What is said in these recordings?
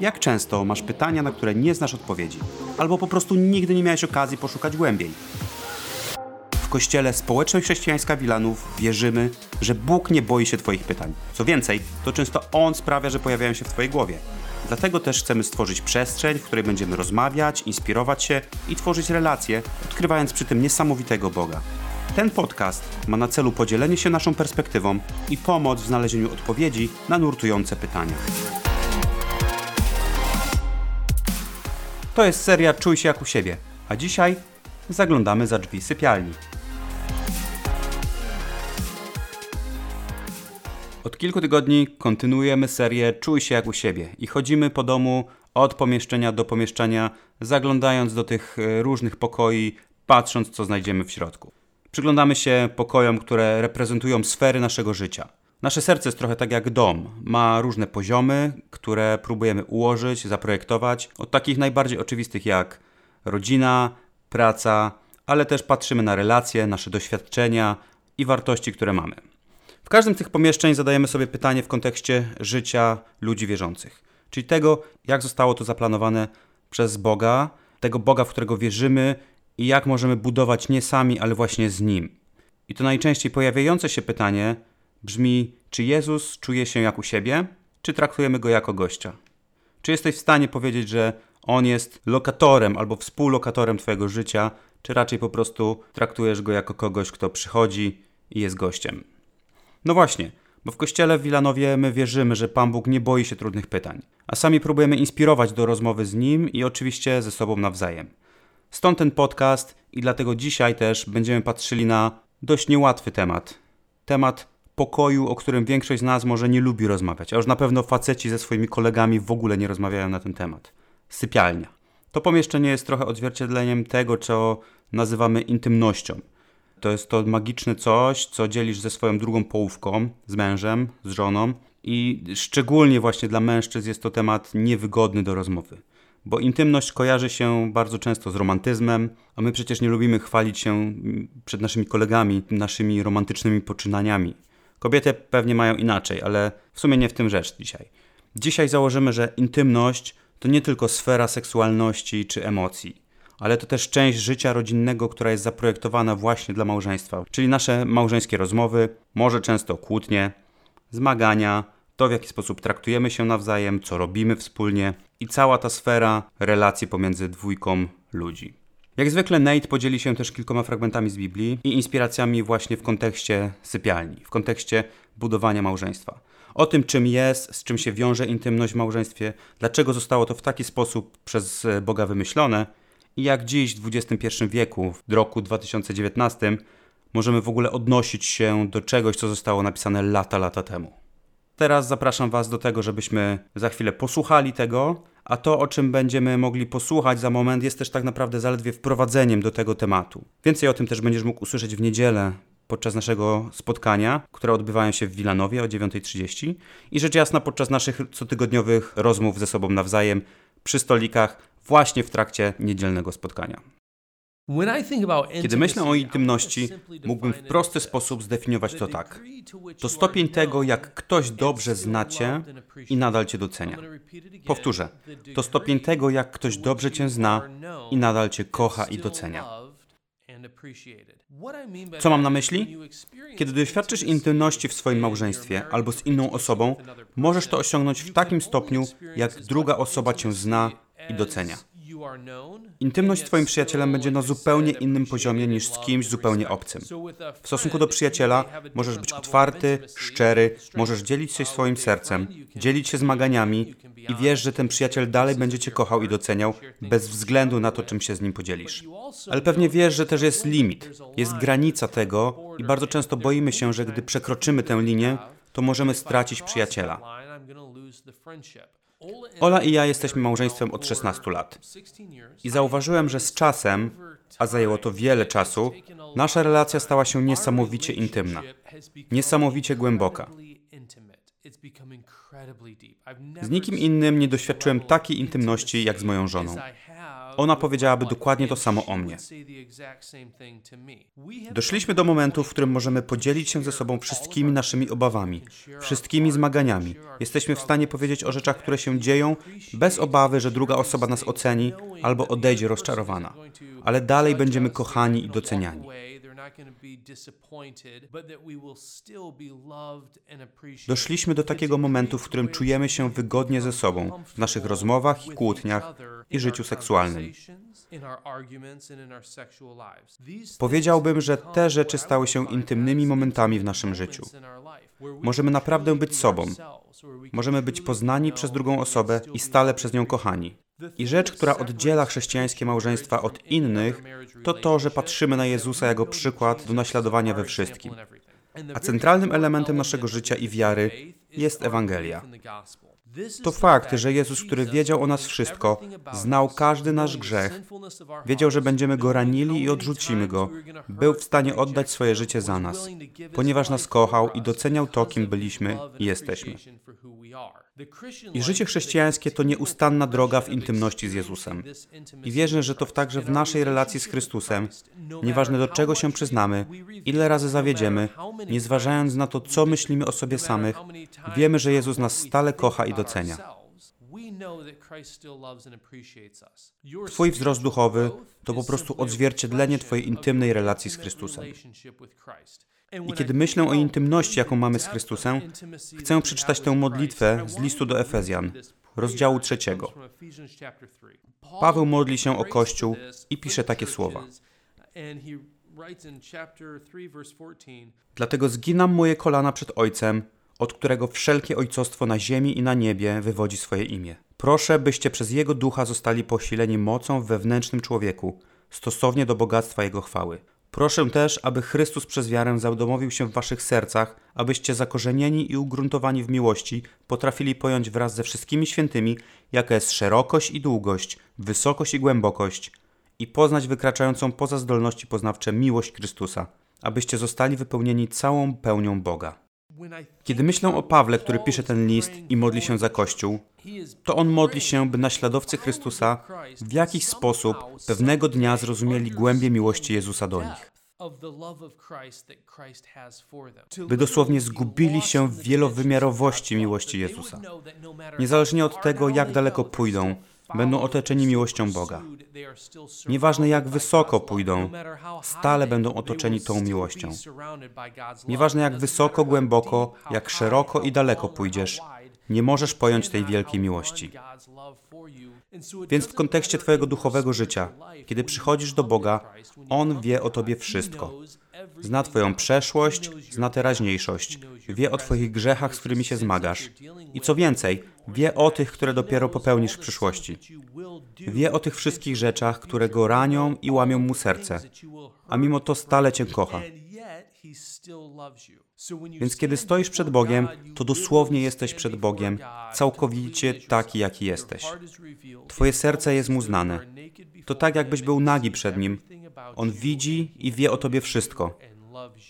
Jak często masz pytania, na które nie znasz odpowiedzi, albo po prostu nigdy nie miałeś okazji poszukać głębiej? W kościele Społeczność Chrześcijańska Wilanów wierzymy, że Bóg nie boi się Twoich pytań. Co więcej, to często On sprawia, że pojawiają się w Twojej głowie. Dlatego też chcemy stworzyć przestrzeń, w której będziemy rozmawiać, inspirować się i tworzyć relacje, odkrywając przy tym niesamowitego Boga. Ten podcast ma na celu podzielenie się naszą perspektywą i pomoc w znalezieniu odpowiedzi na nurtujące pytania. To jest seria Czuj się jak u siebie, a dzisiaj zaglądamy za drzwi sypialni. Od kilku tygodni kontynuujemy serię Czuj się jak u siebie i chodzimy po domu od pomieszczenia do pomieszczenia, zaglądając do tych e, różnych pokoi, patrząc co znajdziemy w środku. Przyglądamy się pokojom, które reprezentują sfery naszego życia. Nasze serce jest trochę tak jak dom. Ma różne poziomy, które próbujemy ułożyć, zaprojektować. Od takich najbardziej oczywistych jak rodzina, praca, ale też patrzymy na relacje, nasze doświadczenia i wartości, które mamy. W każdym z tych pomieszczeń zadajemy sobie pytanie w kontekście życia ludzi wierzących, czyli tego, jak zostało to zaplanowane przez Boga, tego Boga, w którego wierzymy i jak możemy budować nie sami, ale właśnie z Nim. I to najczęściej pojawiające się pytanie brzmi: czy Jezus czuje się jak u siebie, czy traktujemy go jako gościa? Czy jesteś w stanie powiedzieć, że on jest lokatorem albo współlokatorem Twojego życia, czy raczej po prostu traktujesz go jako kogoś, kto przychodzi i jest gościem? No właśnie, bo w kościele w Wilanowie my wierzymy, że Pan Bóg nie boi się trudnych pytań, a sami próbujemy inspirować do rozmowy z Nim i oczywiście ze sobą nawzajem. Stąd ten podcast i dlatego dzisiaj też będziemy patrzyli na dość niełatwy temat. Temat pokoju, o którym większość z nas może nie lubi rozmawiać, a już na pewno faceci ze swoimi kolegami w ogóle nie rozmawiają na ten temat. Sypialnia. To pomieszczenie jest trochę odzwierciedleniem tego, co nazywamy intymnością. To jest to magiczne coś, co dzielisz ze swoją drugą połówką, z mężem, z żoną i szczególnie właśnie dla mężczyzn jest to temat niewygodny do rozmowy bo intymność kojarzy się bardzo często z romantyzmem, a my przecież nie lubimy chwalić się przed naszymi kolegami naszymi romantycznymi poczynaniami. Kobiety pewnie mają inaczej, ale w sumie nie w tym rzecz dzisiaj. Dzisiaj założymy, że intymność to nie tylko sfera seksualności czy emocji, ale to też część życia rodzinnego, która jest zaprojektowana właśnie dla małżeństwa, czyli nasze małżeńskie rozmowy, może często kłótnie, zmagania, to w jaki sposób traktujemy się nawzajem, co robimy wspólnie i cała ta sfera relacji pomiędzy dwójką ludzi. Jak zwykle Nate podzieli się też kilkoma fragmentami z Biblii i inspiracjami właśnie w kontekście sypialni, w kontekście budowania małżeństwa. O tym, czym jest, z czym się wiąże intymność w małżeństwie, dlaczego zostało to w taki sposób przez Boga wymyślone i jak dziś w XXI wieku, w roku 2019, możemy w ogóle odnosić się do czegoś, co zostało napisane lata, lata temu. Teraz zapraszam Was do tego, żebyśmy za chwilę posłuchali tego, a to, o czym będziemy mogli posłuchać za moment, jest też tak naprawdę zaledwie wprowadzeniem do tego tematu. Więcej o tym też będziesz mógł usłyszeć w niedzielę podczas naszego spotkania, które odbywają się w Wilanowie o 9.30 i rzecz jasna podczas naszych cotygodniowych rozmów ze sobą nawzajem przy stolikach właśnie w trakcie niedzielnego spotkania. Kiedy myślę o intymności, mógłbym w prosty sposób zdefiniować to tak. To stopień tego, jak ktoś dobrze zna Cię i nadal Cię docenia. Powtórzę. To stopień tego, jak ktoś dobrze Cię zna i nadal Cię kocha i docenia. Co mam na myśli? Kiedy doświadczysz intymności w swoim małżeństwie albo z inną osobą, możesz to osiągnąć w takim stopniu, jak druga osoba Cię zna i docenia. Intymność z Twoim przyjacielem będzie na zupełnie innym poziomie niż z kimś zupełnie obcym. W stosunku do przyjaciela możesz być otwarty, szczery, możesz dzielić się swoim sercem, dzielić się zmaganiami i wiesz, że ten przyjaciel dalej będzie Cię kochał i doceniał, bez względu na to, czym się z nim podzielisz. Ale pewnie wiesz, że też jest limit, jest granica tego i bardzo często boimy się, że gdy przekroczymy tę linię, to możemy stracić przyjaciela. Ola i ja jesteśmy małżeństwem od 16 lat. I zauważyłem, że z czasem, a zajęło to wiele czasu, nasza relacja stała się niesamowicie intymna, niesamowicie głęboka. Z nikim innym nie doświadczyłem takiej intymności jak z moją żoną. Ona powiedziałaby dokładnie to samo o mnie. Doszliśmy do momentu, w którym możemy podzielić się ze sobą wszystkimi naszymi obawami, wszystkimi zmaganiami. Jesteśmy w stanie powiedzieć o rzeczach, które się dzieją, bez obawy, że druga osoba nas oceni albo odejdzie rozczarowana. Ale dalej będziemy kochani i doceniani. Doszliśmy do takiego momentu, w którym czujemy się wygodnie ze sobą w naszych rozmowach i kłótniach i życiu seksualnym. Powiedziałbym, że te rzeczy stały się intymnymi momentami w naszym życiu. Możemy naprawdę być sobą. Możemy być poznani przez drugą osobę i stale przez nią kochani. I rzecz, która oddziela chrześcijańskie małżeństwa od innych, to to, że patrzymy na Jezusa jako przykład do naśladowania we wszystkim. A centralnym elementem naszego życia i wiary jest Ewangelia. To fakt, że Jezus, który wiedział o nas wszystko, znał każdy nasz grzech, wiedział, że będziemy go ranili i odrzucimy go, był w stanie oddać swoje życie za nas, ponieważ nas kochał i doceniał to, kim byliśmy i jesteśmy. I życie chrześcijańskie to nieustanna droga w intymności z Jezusem. I wierzę, że to także w naszej relacji z Chrystusem, nieważne do czego się przyznamy, ile razy zawiedziemy, nie zważając na to, co myślimy o sobie samych, wiemy, że Jezus nas stale kocha i docenia. Twój wzrost duchowy to po prostu odzwierciedlenie Twojej intymnej relacji z Chrystusem. I kiedy myślę o intymności, jaką mamy z Chrystusem, chcę przeczytać tę modlitwę z listu do Efezjan, rozdziału trzeciego. Paweł modli się o Kościół i pisze takie słowa. Dlatego zginam moje kolana przed Ojcem, od którego wszelkie ojcostwo na ziemi i na niebie wywodzi swoje imię. Proszę, byście przez Jego ducha zostali posileni mocą w wewnętrznym człowieku, stosownie do bogactwa Jego chwały Proszę też, aby Chrystus przez wiarę zaudomowił się w waszych sercach, abyście zakorzenieni i ugruntowani w miłości potrafili pojąć wraz ze wszystkimi świętymi, jaka jest szerokość i długość, wysokość i głębokość i poznać wykraczającą poza zdolności poznawcze miłość Chrystusa, abyście zostali wypełnieni całą pełnią Boga. Kiedy myślę o Pawle, który pisze ten list i modli się za Kościół, to on modli się, by naśladowcy Chrystusa w jakiś sposób pewnego dnia zrozumieli głębię miłości Jezusa do nich. By dosłownie zgubili się w wielowymiarowości miłości Jezusa. Niezależnie od tego, jak daleko pójdą, będą otoczeni miłością Boga. Nieważne jak wysoko pójdą, stale będą otoczeni tą miłością. Nieważne jak wysoko, głęboko, jak szeroko i daleko pójdziesz, nie możesz pojąć tej wielkiej miłości. Więc w kontekście Twojego duchowego życia, kiedy przychodzisz do Boga, On wie o Tobie wszystko. Zna Twoją przeszłość, zna teraźniejszość, wie o Twoich grzechach, z którymi się zmagasz. I co więcej, wie o tych, które dopiero popełnisz w przyszłości. Wie o tych wszystkich rzeczach, które go ranią i łamią mu serce, a mimo to stale Cię kocha. Więc kiedy stoisz przed Bogiem, to dosłownie jesteś przed Bogiem, całkowicie taki, jaki jesteś. Twoje serce jest mu znane. To tak, jakbyś był nagi przed Nim. On widzi i wie o Tobie wszystko.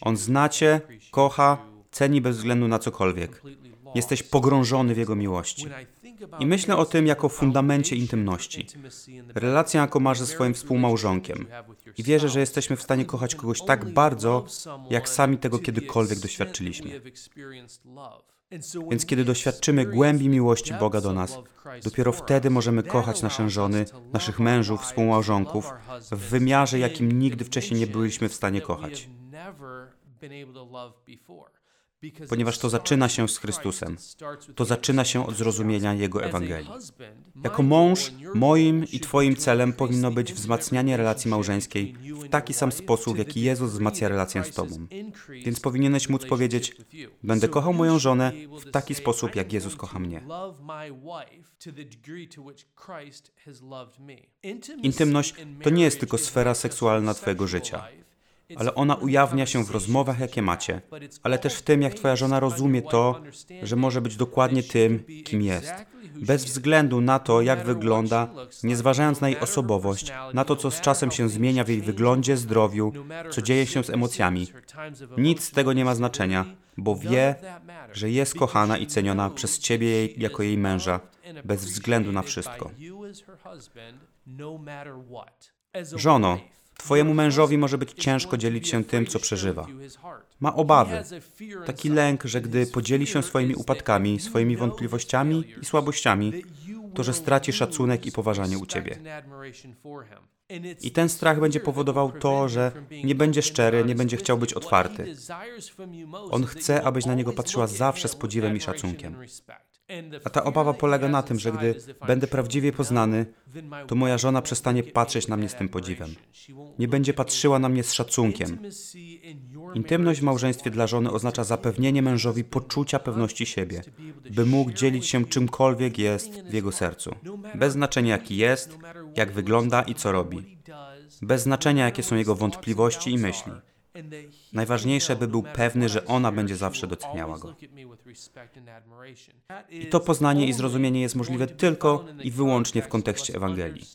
On zna Cię, kocha, ceni bez względu na cokolwiek. Jesteś pogrążony w Jego miłości. I myślę o tym jako fundamencie intymności. Relacja, jaką masz ze swoim współmałżonkiem. I wierzę, że jesteśmy w stanie kochać kogoś tak bardzo, jak sami tego kiedykolwiek doświadczyliśmy. Więc kiedy doświadczymy głębi miłości Boga do nas, dopiero wtedy możemy kochać nasze żony, naszych mężów, współmałżonków w wymiarze, jakim nigdy wcześniej nie byliśmy w stanie kochać ponieważ to zaczyna się z Chrystusem. To zaczyna się od zrozumienia Jego Ewangelii. Jako mąż, moim i Twoim celem powinno być wzmacnianie relacji małżeńskiej w taki sam sposób, w jaki Jezus wzmacnia relację z Tobą. Więc powinieneś móc powiedzieć: Będę kochał moją żonę w taki sposób, jak Jezus kocha mnie. Intymność to nie jest tylko sfera seksualna Twojego życia. Ale ona ujawnia się w rozmowach, jakie macie, ale też w tym, jak twoja żona rozumie to, że może być dokładnie tym, kim jest. Bez względu na to, jak wygląda, nie zważając na jej osobowość, na to, co z czasem się zmienia w jej wyglądzie, zdrowiu, co dzieje się z emocjami. Nic z tego nie ma znaczenia, bo wie, że jest kochana i ceniona przez ciebie jako jej męża, bez względu na wszystko. Żono, Twojemu mężowi może być ciężko dzielić się tym, co przeżywa. Ma obawy, taki lęk, że gdy podzieli się swoimi upadkami, swoimi wątpliwościami i słabościami, to że straci szacunek i poważanie u ciebie. I ten strach będzie powodował to, że nie będzie szczery, nie będzie chciał być otwarty. On chce, abyś na niego patrzyła zawsze z podziwem i szacunkiem. A ta obawa polega na tym, że gdy będę prawdziwie poznany, to moja żona przestanie patrzeć na mnie z tym podziwem. Nie będzie patrzyła na mnie z szacunkiem. Intymność w małżeństwie dla żony oznacza zapewnienie mężowi poczucia pewności siebie, by mógł dzielić się czymkolwiek jest w jego sercu. Bez znaczenia jaki jest, jak wygląda i co robi. Bez znaczenia jakie są jego wątpliwości i myśli. Najważniejsze, by był pewny, że ona będzie zawsze doceniała go. I to poznanie i zrozumienie jest możliwe tylko i wyłącznie w kontekście Ewangelii.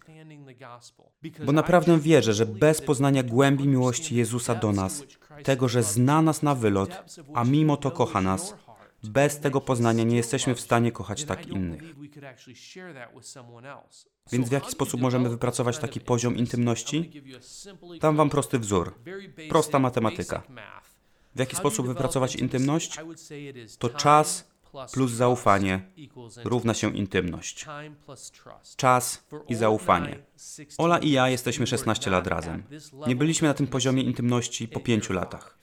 Bo naprawdę wierzę, że bez poznania głębi miłości Jezusa do nas, tego, że zna nas na wylot, a mimo to kocha nas, bez tego poznania nie jesteśmy w stanie kochać tak innych. Więc w jaki sposób możemy wypracować taki poziom intymności? Dam Wam prosty wzór. Prosta matematyka. W jaki sposób wypracować intymność? To czas plus zaufanie równa się intymność. Czas i zaufanie. Ola i ja jesteśmy 16 lat razem. Nie byliśmy na tym poziomie intymności po 5 latach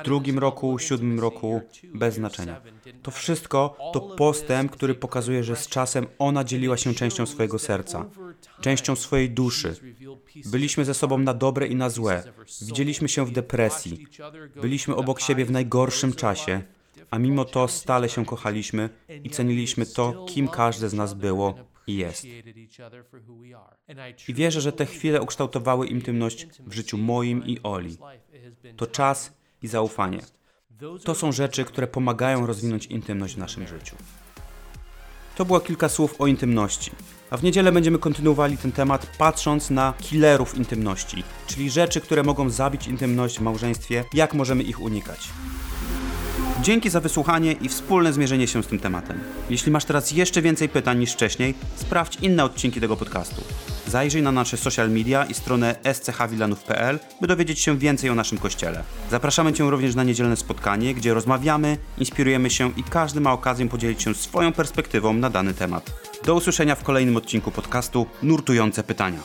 w drugim roku, siódmym roku, bez znaczenia. To wszystko to postęp, który pokazuje, że z czasem ona dzieliła się częścią swojego serca, częścią swojej duszy. Byliśmy ze sobą na dobre i na złe. Widzieliśmy się w depresji. Byliśmy obok siebie w najgorszym czasie, a mimo to stale się kochaliśmy i ceniliśmy to, kim każde z nas było jest. I wierzę, że te chwile ukształtowały intymność w życiu moim i Oli. To czas i zaufanie. To są rzeczy, które pomagają rozwinąć intymność w naszym życiu. To było kilka słów o intymności. A w niedzielę będziemy kontynuowali ten temat patrząc na killerów intymności, czyli rzeczy, które mogą zabić intymność w małżeństwie, jak możemy ich unikać. Dzięki za wysłuchanie i wspólne zmierzenie się z tym tematem. Jeśli masz teraz jeszcze więcej pytań niż wcześniej, sprawdź inne odcinki tego podcastu. Zajrzyj na nasze social media i stronę schwilanów.pl, by dowiedzieć się więcej o naszym kościele. Zapraszamy Cię również na niedzielne spotkanie, gdzie rozmawiamy, inspirujemy się i każdy ma okazję podzielić się swoją perspektywą na dany temat. Do usłyszenia w kolejnym odcinku podcastu Nurtujące Pytania.